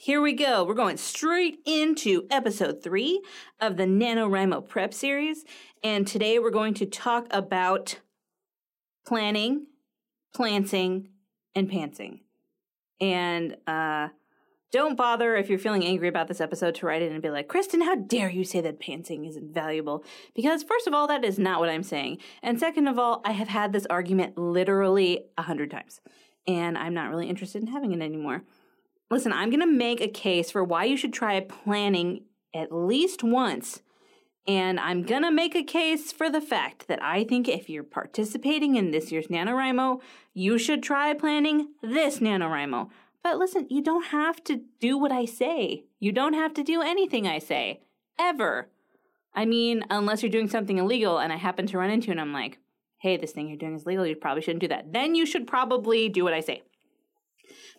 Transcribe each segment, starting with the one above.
Here we go. We're going straight into episode three of the NaNoWriMo Prep series. And today we're going to talk about planning, planting, and pantsing. And uh, don't bother if you're feeling angry about this episode to write in and be like, Kristen, how dare you say that pantsing isn't valuable? Because, first of all, that is not what I'm saying. And second of all, I have had this argument literally a hundred times. And I'm not really interested in having it anymore. Listen, I'm going to make a case for why you should try planning at least once. And I'm going to make a case for the fact that I think if you're participating in this year's NaNoWriMo, you should try planning this NaNoWriMo. But listen, you don't have to do what I say. You don't have to do anything I say. Ever. I mean, unless you're doing something illegal and I happen to run into you and I'm like, hey, this thing you're doing is legal, you probably shouldn't do that. Then you should probably do what I say.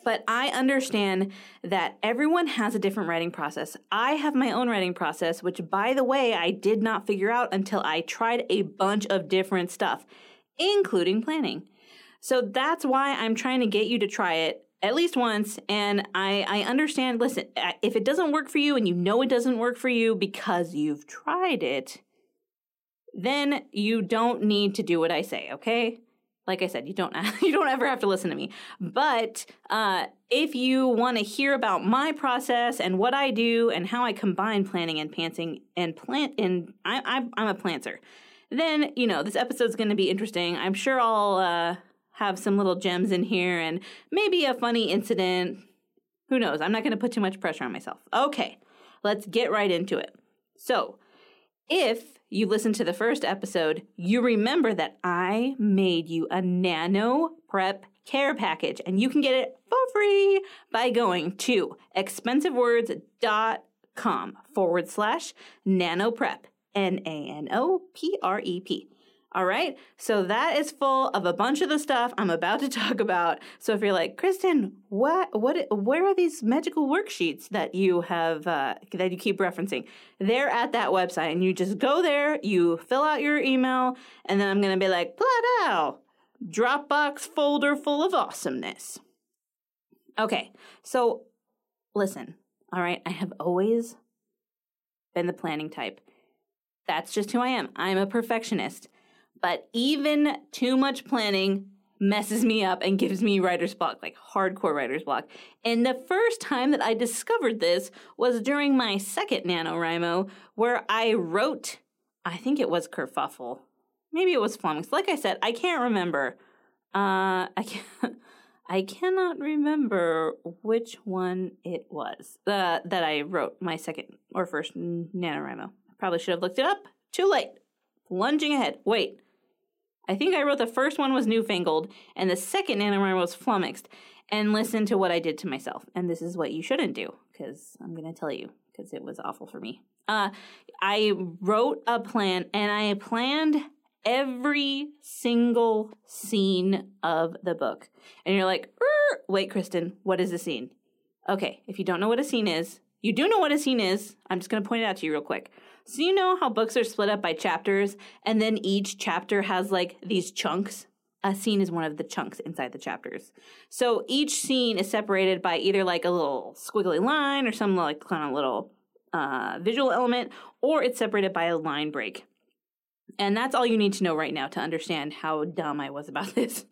But I understand that everyone has a different writing process. I have my own writing process, which, by the way, I did not figure out until I tried a bunch of different stuff, including planning. So that's why I'm trying to get you to try it at least once. And I, I understand, listen, if it doesn't work for you and you know it doesn't work for you because you've tried it, then you don't need to do what I say, okay? Like I said, you don't you don't ever have to listen to me. But uh, if you want to hear about my process and what I do and how I combine planning and pantsing and plant and I, am a planter, then you know this episode's going to be interesting. I'm sure I'll uh, have some little gems in here and maybe a funny incident. Who knows? I'm not going to put too much pressure on myself. Okay, let's get right into it. So, if you listened to the first episode, you remember that I made you a nano prep care package and you can get it for free by going to expensivewords.com forward slash nano prep. N A N O P R E P. All right. So that is full of a bunch of the stuff I'm about to talk about. So if you're like, Kristen, what, what, where are these magical worksheets that you have, uh, that you keep referencing? They're at that website and you just go there, you fill out your email, and then I'm going to be like, Pladow, Dropbox folder full of awesomeness. Okay. So listen. All right. I have always been the planning type. That's just who I am. I'm a perfectionist. But even too much planning messes me up and gives me writer's block, like hardcore writer's block. And the first time that I discovered this was during my second NaNoWriMo, where I wrote, I think it was Kerfuffle. Maybe it was Flummox. Like I said, I can't remember. Uh, I can't. I cannot remember which one it was uh, that I wrote my second or first NaNoWriMo. I probably should have looked it up. Too late. Plunging ahead. Wait. I think I wrote the first one was newfangled, and the second NaNoWriMo was flummoxed. And listen to what I did to myself. And this is what you shouldn't do, because I'm going to tell you, because it was awful for me. Uh, I wrote a plan, and I planned every single scene of the book. And you're like, wait, Kristen, what is the scene? Okay, if you don't know what a scene is, you do know what a scene is. I'm just going to point it out to you real quick. So you know how books are split up by chapters and then each chapter has like these chunks? A scene is one of the chunks inside the chapters. So each scene is separated by either like a little squiggly line or some like kind of little uh, visual element, or it's separated by a line break. And that's all you need to know right now to understand how dumb I was about this.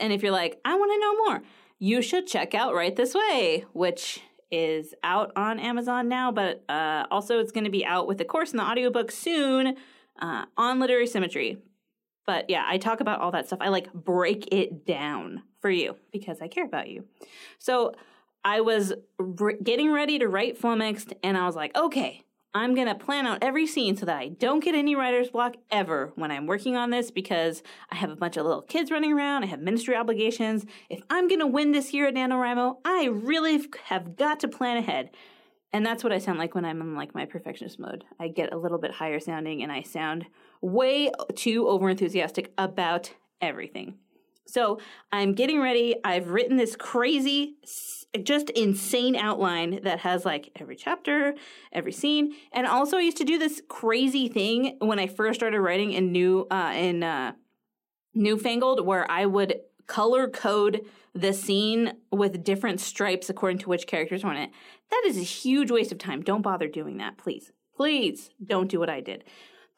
And if you're like, I want to know more, you should check out Write This Way, which is out on Amazon now, but uh, also it's going to be out with the course and the audiobook soon. uh, on literary symmetry. But yeah, I talk about all that stuff. I like break it down for you because I care about you. So I was re- getting ready to write Flummoxed, and I was like, okay, I'm going to plan out every scene so that I don't get any writer's block ever when I'm working on this because I have a bunch of little kids running around. I have ministry obligations. If I'm going to win this year at NaNoWriMo, I really have got to plan ahead. And that's what I sound like when I'm in like my perfectionist mode. I get a little bit higher sounding and I sound way too over enthusiastic about everything. So I'm getting ready. I've written this crazy, just insane outline that has like every chapter, every scene, and also I used to do this crazy thing when I first started writing in new uh, in uh, Newfangled, where I would color code the scene with different stripes according to which characters were in it. That is a huge waste of time. Don't bother doing that, please. Please don't do what I did.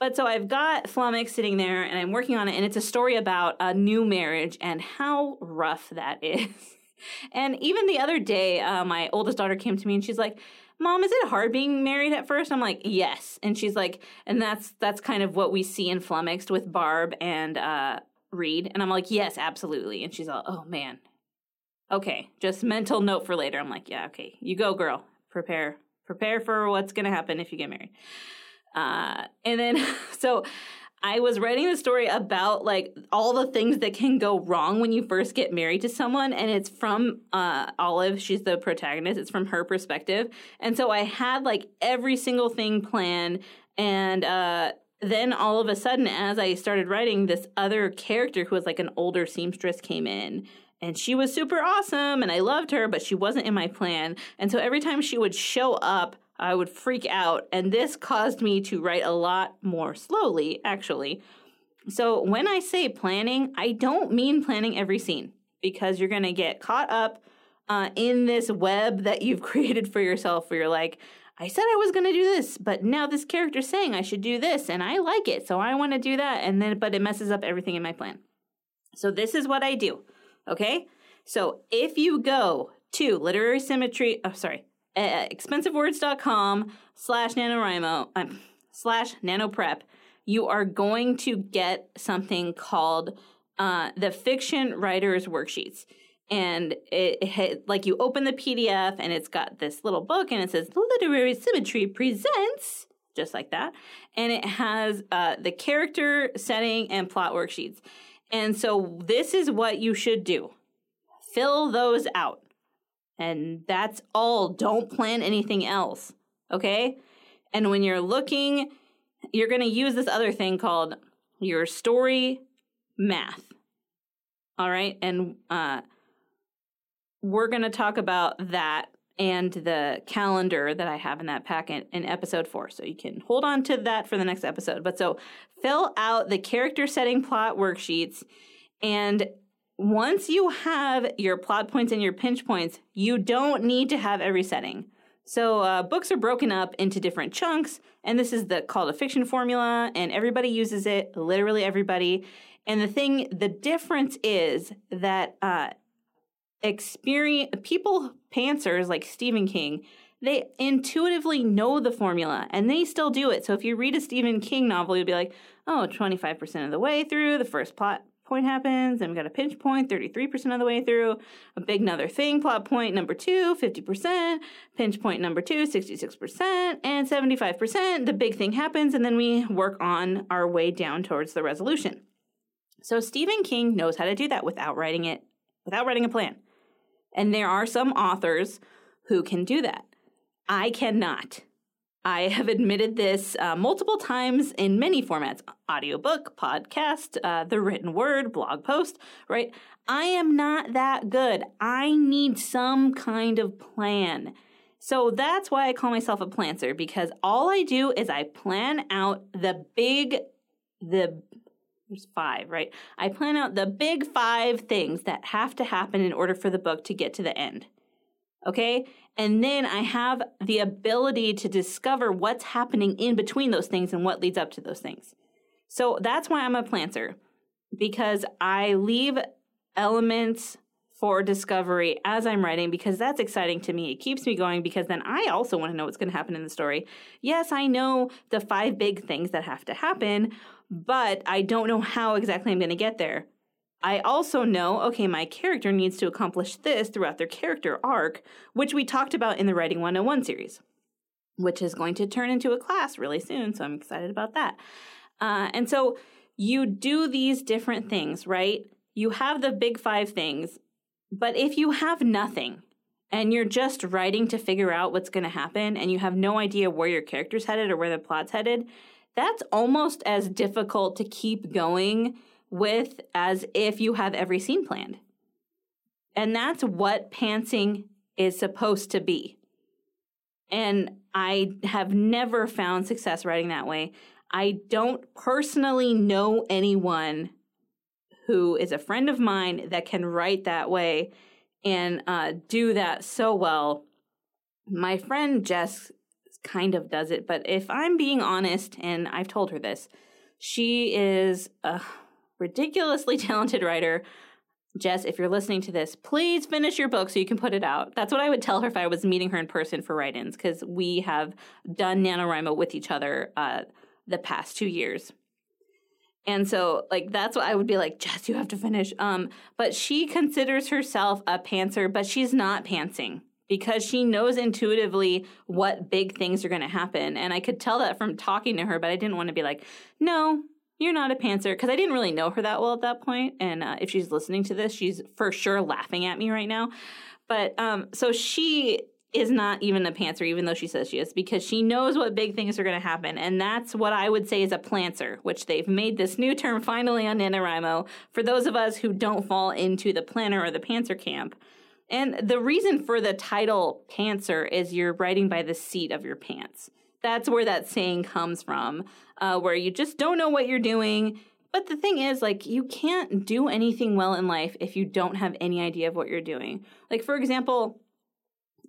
But so I've got Flummox sitting there and I'm working on it, and it's a story about a new marriage and how rough that is. and even the other day, uh, my oldest daughter came to me and she's like, Mom, is it hard being married at first? I'm like, yes. And she's like, and that's that's kind of what we see in Flummoxed with Barb and uh, Reed. And I'm like, yes, absolutely. And she's all, oh man. Okay, just mental note for later. I'm like, yeah, okay, you go, girl. Prepare, prepare for what's gonna happen if you get married. Uh, and then, so I was writing a story about like all the things that can go wrong when you first get married to someone, and it's from uh, Olive. She's the protagonist. It's from her perspective, and so I had like every single thing planned, and uh, then all of a sudden, as I started writing, this other character who was like an older seamstress came in. And she was super awesome and I loved her, but she wasn't in my plan. And so every time she would show up, I would freak out, and this caused me to write a lot more slowly, actually. So when I say planning, I don't mean planning every scene because you're going to get caught up uh, in this web that you've created for yourself where you're like, I said I was going to do this, but now this character's saying I should do this and I like it, so I want to do that. And then, but it messes up everything in my plan. So this is what I do. Okay. So if you go to literary symmetry, oh, sorry, uh, expensivewords.com slash NaNoWriMo um, slash nanoprep, you are going to get something called uh, the Fiction Writers Worksheets. And it, it, like you open the PDF and it's got this little book and it says Literary Symmetry Presents, just like that. And it has uh, the character, setting, and plot worksheets. And so this is what you should do fill those out. And that's all. Don't plan anything else. Okay? And when you're looking, you're going to use this other thing called your story math. All right? And uh, we're going to talk about that and the calendar that I have in that packet in episode four. So you can hold on to that for the next episode. But so fill out the character setting plot worksheets and once you have your plot points and your pinch points, you don't need to have every setting. So uh, books are broken up into different chunks, and this is the call to fiction formula, and everybody uses it, literally everybody. And the thing, the difference is that uh, experience people, pantsers like Stephen King, they intuitively know the formula and they still do it. So if you read a Stephen King novel, you'll be like, oh, 25% of the way through, the first plot point happens, and we got a pinch point 33% of the way through, a big another thing, plot point number two, 50%, pinch point number two, 66%, and 75%. The big thing happens, and then we work on our way down towards the resolution. So Stephen King knows how to do that without writing it, without writing a plan. And there are some authors who can do that. I cannot. I have admitted this uh, multiple times in many formats audiobook, podcast, uh, the written word, blog post, right? I am not that good. I need some kind of plan. So that's why I call myself a planter because all I do is I plan out the big, the there's five, right? I plan out the big five things that have to happen in order for the book to get to the end. Okay. And then I have the ability to discover what's happening in between those things and what leads up to those things. So that's why I'm a planter because I leave elements for discovery as I'm writing because that's exciting to me. It keeps me going because then I also want to know what's going to happen in the story. Yes, I know the five big things that have to happen, but I don't know how exactly I'm going to get there. I also know, okay, my character needs to accomplish this throughout their character arc, which we talked about in the Writing 101 series, which is going to turn into a class really soon. So I'm excited about that. Uh, and so you do these different things, right? You have the big five things, but if you have nothing and you're just writing to figure out what's going to happen and you have no idea where your character's headed or where the plot's headed, that's almost as difficult to keep going with as if you have every scene planned. And that's what pantsing is supposed to be. And I have never found success writing that way. I don't personally know anyone who is a friend of mine that can write that way and uh, do that so well. My friend Jess kind of does it, but if I'm being honest, and I've told her this, she is a ridiculously talented writer. Jess, if you're listening to this, please finish your book so you can put it out. That's what I would tell her if I was meeting her in person for write ins, because we have done NaNoWriMo with each other uh, the past two years. And so, like, that's what I would be like, Jess, you have to finish. Um, but she considers herself a pantser, but she's not pantsing because she knows intuitively what big things are going to happen. And I could tell that from talking to her, but I didn't want to be like, no, you're not a pantser because I didn't really know her that well at that point. And uh, if she's listening to this, she's for sure laughing at me right now. But um, so she is not even a pantser, even though she says she is, because she knows what big things are going to happen. And that's what I would say is a plantser, which they've made this new term finally on NaNoWriMo for those of us who don't fall into the planner or the pantser camp. And the reason for the title pantser is you're writing by the seat of your pants. That's where that saying comes from, uh, where you just don't know what you're doing. But the thing is, like, you can't do anything well in life if you don't have any idea of what you're doing. Like, for example,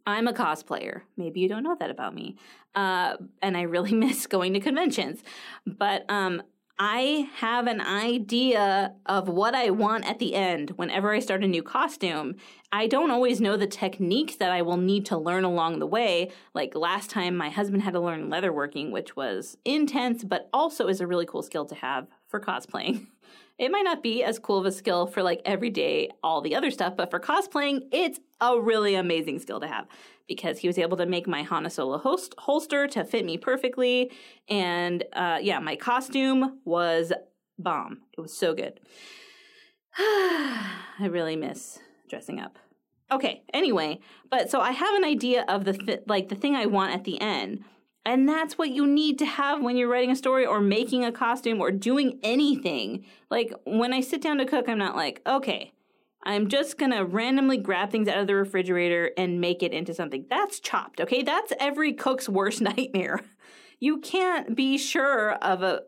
I'm a cosplayer. Maybe you don't know that about me. Uh, and I really miss going to conventions. But um, I have an idea of what I want at the end whenever I start a new costume. I don't always know the techniques that I will need to learn along the way. Like last time, my husband had to learn leatherworking, which was intense, but also is a really cool skill to have for cosplaying. It might not be as cool of a skill for like everyday, all the other stuff, but for cosplaying, it's a really amazing skill to have because he was able to make my Han Solo host, holster to fit me perfectly. And uh, yeah, my costume was bomb. It was so good. I really miss dressing up. Okay, anyway, but so I have an idea of the th- like the thing I want at the end. And that's what you need to have when you're writing a story or making a costume or doing anything. Like when I sit down to cook, I'm not like, okay, I'm just gonna randomly grab things out of the refrigerator and make it into something. That's chopped, okay? That's every cook's worst nightmare. You can't be sure of a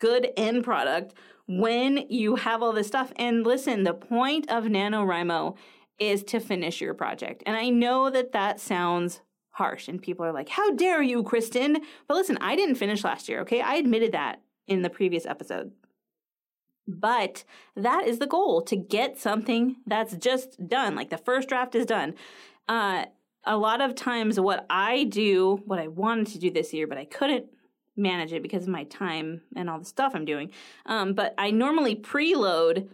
good end product when you have all this stuff. And listen, the point of NaNoWriMo is to finish your project. And I know that that sounds harsh and people are like, how dare you, Kristen? But listen, I didn't finish last year, okay? I admitted that in the previous episode. But that is the goal to get something that's just done. Like the first draft is done. Uh, a lot of times, what I do, what I wanted to do this year, but I couldn't manage it because of my time and all the stuff I'm doing. Um, but I normally preload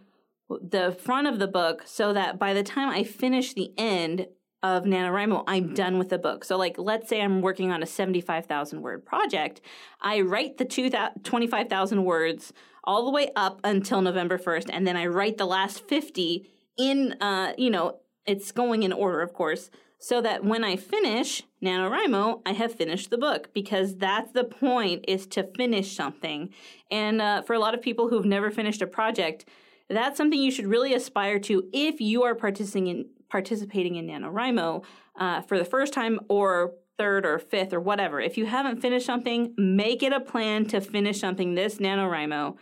the front of the book so that by the time I finish the end of NaNoWriMo, I'm done with the book. So, like, let's say I'm working on a 75,000 word project. I write the 25,000 words all the way up until November 1st, and then I write the last 50 in, uh, you know, it's going in order, of course, so that when I finish NaNoWriMo, I have finished the book because that's the point is to finish something. And uh, for a lot of people who've never finished a project, that's something you should really aspire to if you are participating in participating in NaNoWriMo uh, for the first time or third or fifth or whatever. If you haven't finished something, make it a plan to finish something this NaNoWriMo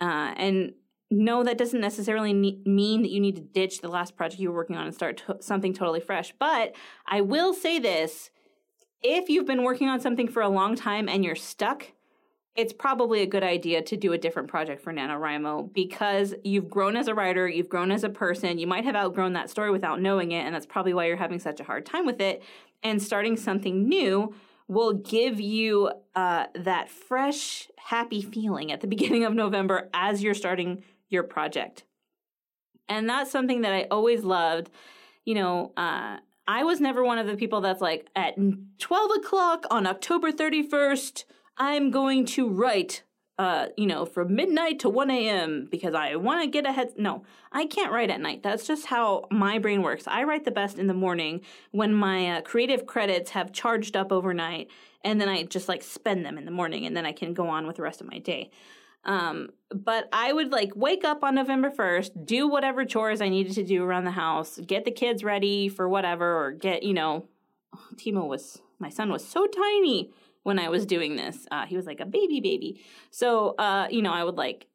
uh, and no, that doesn't necessarily ne- mean that you need to ditch the last project you were working on and start to- something totally fresh. But I will say this if you've been working on something for a long time and you're stuck, it's probably a good idea to do a different project for NaNoWriMo because you've grown as a writer, you've grown as a person, you might have outgrown that story without knowing it, and that's probably why you're having such a hard time with it. And starting something new will give you uh, that fresh, happy feeling at the beginning of November as you're starting your project. And that's something that I always loved. You know, uh, I was never one of the people that's like, at 12 o'clock on October 31st, I'm going to write, uh, you know, from midnight to 1 a.m. because I want to get ahead. No, I can't write at night. That's just how my brain works. I write the best in the morning when my uh, creative credits have charged up overnight, and then I just like spend them in the morning, and then I can go on with the rest of my day. Um, but I would like wake up on November 1st, do whatever chores I needed to do around the house, get the kids ready for whatever, or get, you know, Timo was, my son was so tiny when I was doing this. Uh, he was like a baby baby. So, uh, you know, I would like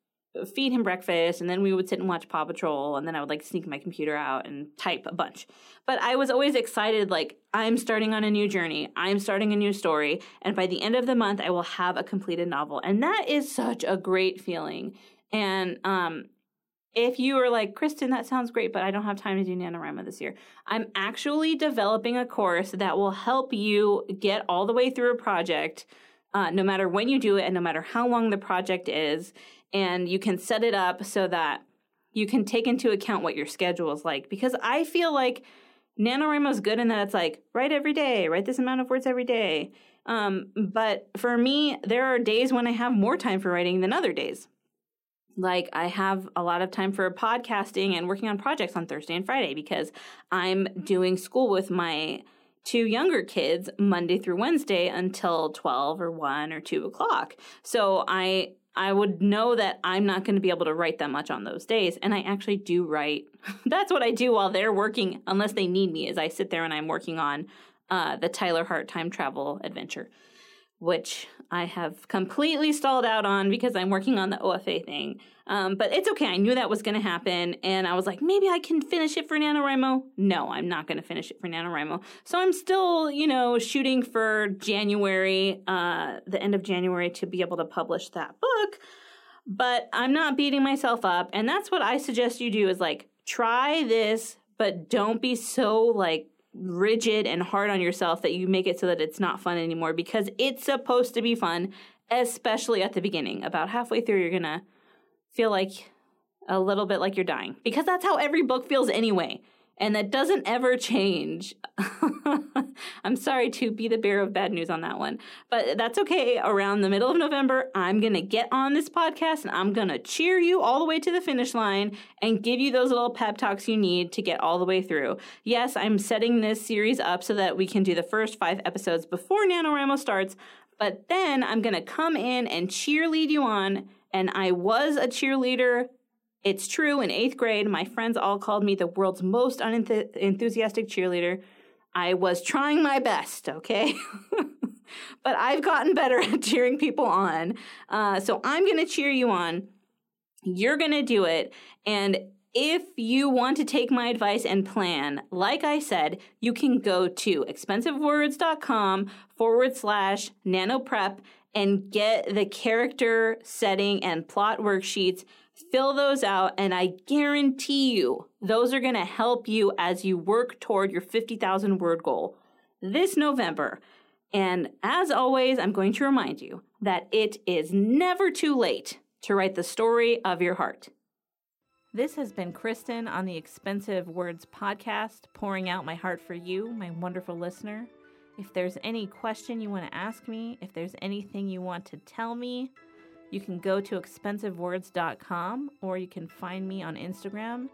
feed him breakfast and then we would sit and watch Paw Patrol and then I would like sneak my computer out and type a bunch. But I was always excited like I'm starting on a new journey. I'm starting a new story and by the end of the month I will have a completed novel. And that is such a great feeling. And um if you are like, Kristen, that sounds great, but I don't have time to do NaNoWriMo this year, I'm actually developing a course that will help you get all the way through a project, uh, no matter when you do it and no matter how long the project is and you can set it up so that you can take into account what your schedule is like. Because I feel like NaNoWriMo is good in that it's like, write every day, write this amount of words every day. Um, but for me, there are days when I have more time for writing than other days. Like, I have a lot of time for podcasting and working on projects on Thursday and Friday because I'm doing school with my two younger kids Monday through Wednesday until 12 or 1 or 2 o'clock. So I I would know that I'm not going to be able to write that much on those days. And I actually do write. That's what I do while they're working, unless they need me, is I sit there and I'm working on uh, the Tyler Hart time travel adventure which I have completely stalled out on because I'm working on the OFA thing. Um, but it's okay. I knew that was going to happen. And I was like, maybe I can finish it for NaNoWriMo. No, I'm not going to finish it for NaNoWriMo. So I'm still, you know, shooting for January, uh, the end of January to be able to publish that book. But I'm not beating myself up. And that's what I suggest you do is like, try this, but don't be so like rigid and hard on yourself that you make it so that it's not fun anymore because it's supposed to be fun, especially at the beginning. About halfway through, you're going to feel like a little bit like you're dying because that's how every book feels anyway and that doesn't ever change. I'm sorry to be the bearer of bad news on that one, but that's okay. Around the middle of November, I'm going to get on this podcast and I'm going to cheer you all the way to the finish line and give you those little pep talks you need to get all the way through. Yes, I'm setting this series up so that we can do the first five episodes before NaNoWriMo starts, but then I'm going to come in and cheerlead you on. And I was a cheerleader it's true, in eighth grade, my friends all called me the world's most unenthusiastic cheerleader. I was trying my best, okay? but I've gotten better at cheering people on. Uh, so I'm going to cheer you on. You're going to do it. And if you want to take my advice and plan, like I said, you can go to expensivewords.com forward slash nanoprep and get the character setting and plot worksheets Fill those out, and I guarantee you those are going to help you as you work toward your 50,000 word goal this November. And as always, I'm going to remind you that it is never too late to write the story of your heart. This has been Kristen on the Expensive Words podcast, pouring out my heart for you, my wonderful listener. If there's any question you want to ask me, if there's anything you want to tell me, you can go to expensivewords.com or you can find me on Instagram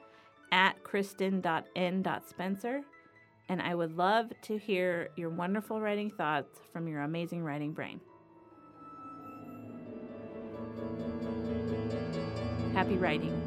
at kristen.n.spencer. And I would love to hear your wonderful writing thoughts from your amazing writing brain. Happy writing.